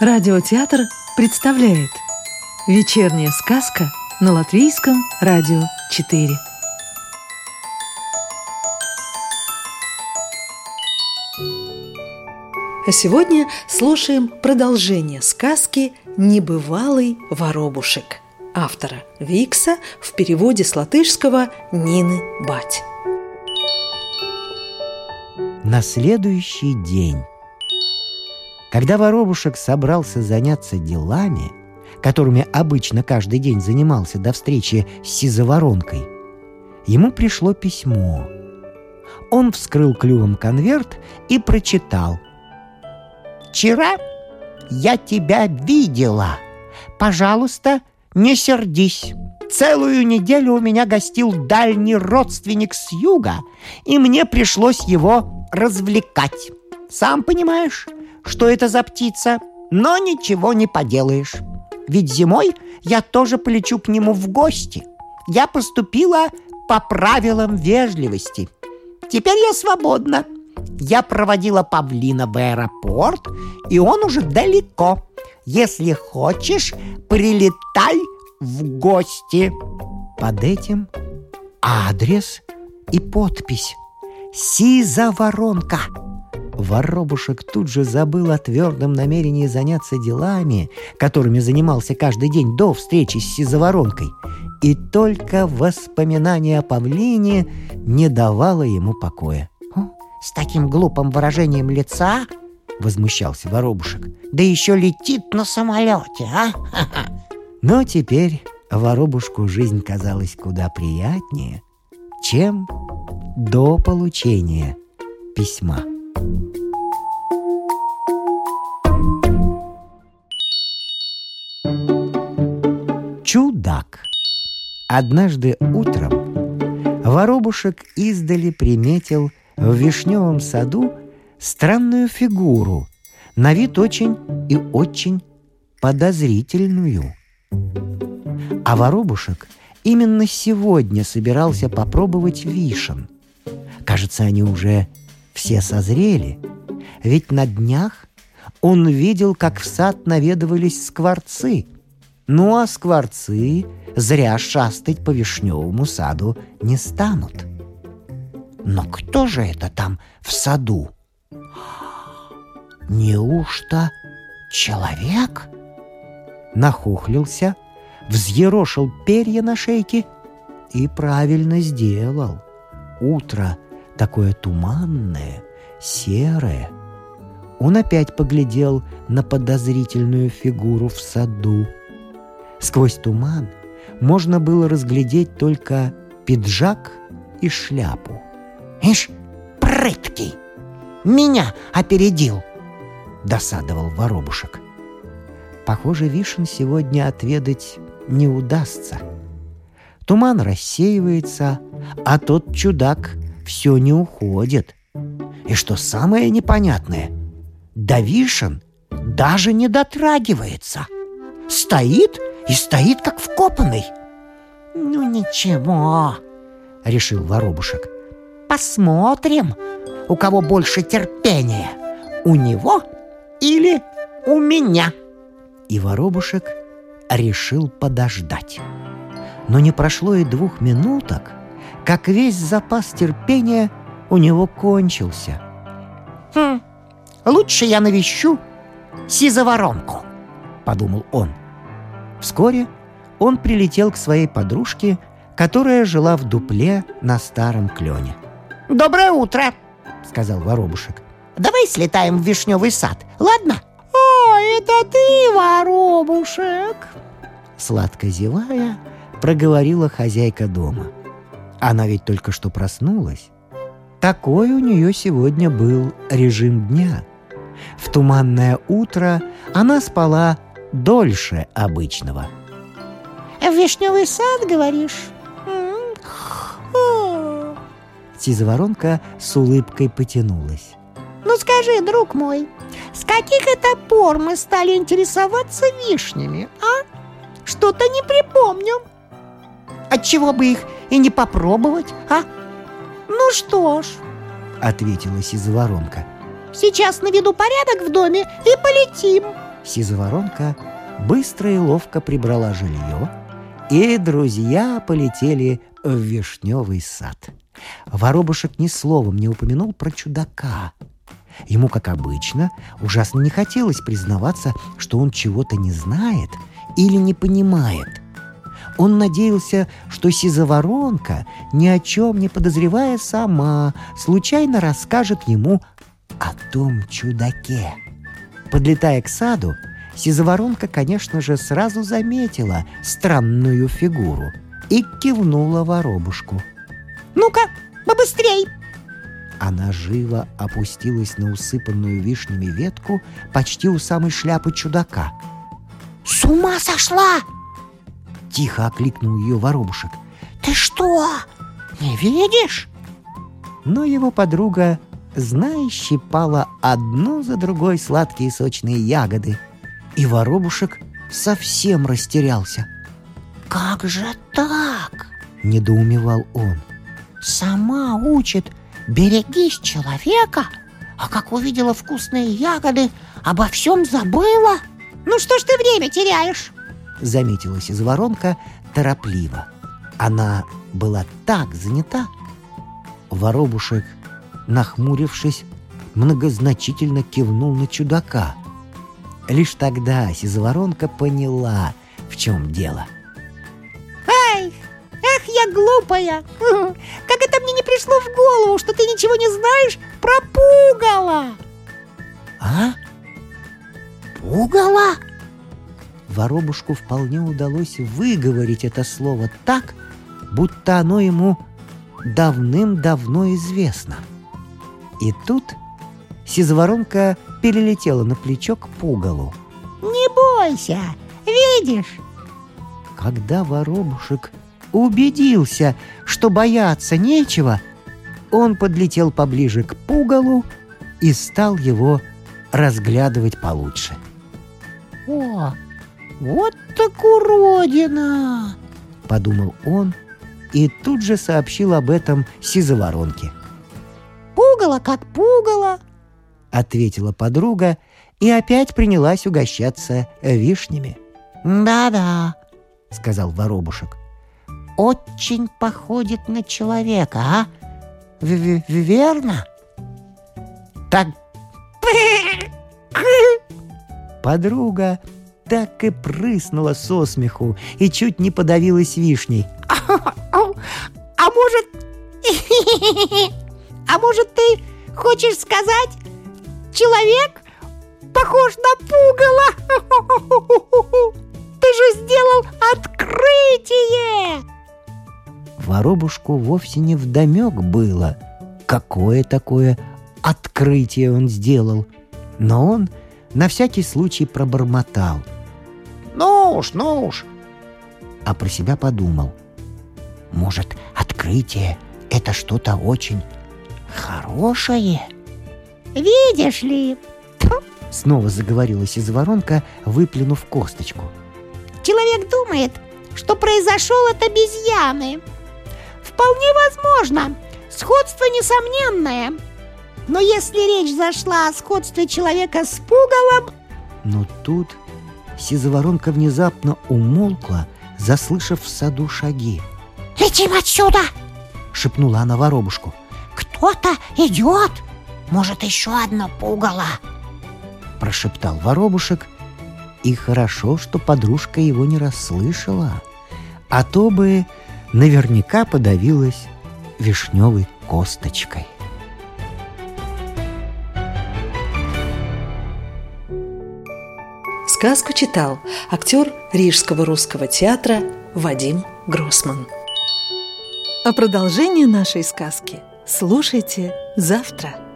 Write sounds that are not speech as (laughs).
Радиотеатр представляет Вечерняя сказка на Латвийском радио 4 А сегодня слушаем продолжение сказки «Небывалый воробушек» автора Викса в переводе с латышского Нины Бать. На следующий день, когда воробушек собрался заняться делами, которыми обычно каждый день занимался до встречи с сизоворонкой, ему пришло письмо. Он вскрыл клювом конверт и прочитал. «Вчера я тебя видела. Пожалуйста, не сердись. Целую неделю у меня гостил дальний родственник с юга, и мне пришлось его развлекать. Сам понимаешь, что это за птица, но ничего не поделаешь. Ведь зимой я тоже полечу к нему в гости. Я поступила по правилам вежливости. Теперь я свободна. Я проводила павлина в аэропорт, и он уже далеко. Если хочешь, прилетай в гости. Под этим адрес и подпись. Сиза воронка. Воробушек тут же забыл о твердом намерении заняться делами, которыми занимался каждый день до встречи с сизоворонкой. И только воспоминание о павлине не давало ему покоя. «С таким глупым выражением лица?» — возмущался воробушек. «Да еще летит на самолете, а?» (laughs) Но теперь воробушку жизнь казалась куда приятнее, чем до получения письма. Чудак. Однажды утром воробушек издали приметил в вишневом саду странную фигуру, на вид очень и очень подозрительную. А воробушек именно сегодня собирался попробовать вишен. Кажется, они уже все созрели, ведь на днях он видел, как в сад наведывались скворцы. Ну а скворцы зря шастать по вишневому саду не станут. Но кто же это там в саду? Неужто человек? Нахухлился, взъерошил перья на шейке и правильно сделал. Утро такое туманное, серое. Он опять поглядел на подозрительную фигуру в саду. Сквозь туман можно было разглядеть только пиджак и шляпу. «Ишь, прыткий! Меня опередил!» — досадовал воробушек. Похоже, вишен сегодня отведать не удастся. Туман рассеивается, а тот чудак все не уходит. И что самое непонятное, до вишен даже не дотрагивается. Стоит и стоит, как вкопанный. «Ну ничего», — решил воробушек. «Посмотрим, у кого больше терпения, у него или у меня». И воробушек решил подождать. Но не прошло и двух минуток, как весь запас терпения у него кончился. «Хм, лучше я навещу сизоворонку», — подумал он. Вскоре он прилетел к своей подружке, которая жила в дупле на старом клене. «Доброе утро!» — сказал воробушек. «Давай слетаем в вишневый сад, ладно?» «О, это ты, воробушек!» Сладко зевая, проговорила хозяйка дома. Она ведь только что проснулась. Такой у нее сегодня был режим дня. В туманное утро она спала дольше обычного. «В вишневый сад, говоришь?» Сизоворонка с улыбкой потянулась. «Ну скажи, друг мой, с каких это пор мы стали интересоваться вишнями, а? Что-то не припомню». «Отчего бы их и не попробовать, а?» «Ну что ж», — ответила Сизоворонка. «Сейчас наведу порядок в доме и полетим. Сизоворонка быстро и ловко прибрала жилье, и друзья полетели в вишневый сад. Воробушек ни словом не упомянул про чудака. Ему, как обычно, ужасно не хотелось признаваться, что он чего-то не знает или не понимает. Он надеялся, что сизоворонка, ни о чем не подозревая сама, случайно расскажет ему о том чудаке. Подлетая к саду, сизоворонка, конечно же, сразу заметила странную фигуру и кивнула воробушку. «Ну-ка, побыстрей!» Она живо опустилась на усыпанную вишнями ветку почти у самой шляпы чудака. «С ума сошла!» Тихо окликнул ее воробушек. «Ты что, не видишь?» Но его подруга, зная, щипала одну за другой сладкие сочные ягоды. И воробушек совсем растерялся. «Как же так?» — недоумевал он. «Сама учит берегись человека, а как увидела вкусные ягоды, обо всем забыла. Ну что ж ты время теряешь? Заметилась из воронка торопливо. Она была так занята. Воробушек, нахмурившись, многозначительно кивнул на чудака. Лишь тогда Сизоворонка поняла, в чем дело. «Ай, эх, я глупая! Как это мне не пришло в голову, что ты ничего не знаешь про пугало!» «А? Пугало?» Воробушку вполне удалось выговорить это слово так, будто оно ему давным-давно известно. И тут Сизоворонка перелетела на плечо к пугалу. «Не бойся, видишь?» Когда воробушек убедился, что бояться нечего, он подлетел поближе к пугалу и стал его разглядывать получше. «О, вот так уродина!» — подумал он и тут же сообщил об этом сизоворонке. «Пугало как пугало!» — ответила подруга и опять принялась угощаться вишнями. «Да-да», — сказал воробушек. «Очень походит на человека, а? В -в Верно?» «Так...» Подруга так и прыснула со смеху и чуть не подавилась вишней. «А может... А может, ты хочешь сказать, человек похож на пугало? Ты же сделал открытие!» Воробушку вовсе не вдомек было, какое такое открытие он сделал. Но он на всякий случай пробормотал. «Ну уж, ну уж!» А про себя подумал. «Может, открытие — это что-то очень хорошее?» «Видишь ли...» Снова заговорила сизоворонка, выплюнув косточку. «Человек думает, что произошел от обезьяны. Вполне возможно, сходство несомненное. Но если речь зашла о сходстве человека с пугалом... Но тут сизоворонка внезапно умолкла, заслышав в саду шаги. «Летим отсюда!» — шепнула она воробушку. «Кто-то идет! Может, еще одно пугало!» Прошептал воробушек, и хорошо, что подружка его не расслышала, а то бы наверняка подавилась вишневой косточкой. Сказку читал актер Рижского русского театра Вадим Гроссман. А продолжение нашей сказки слушайте завтра.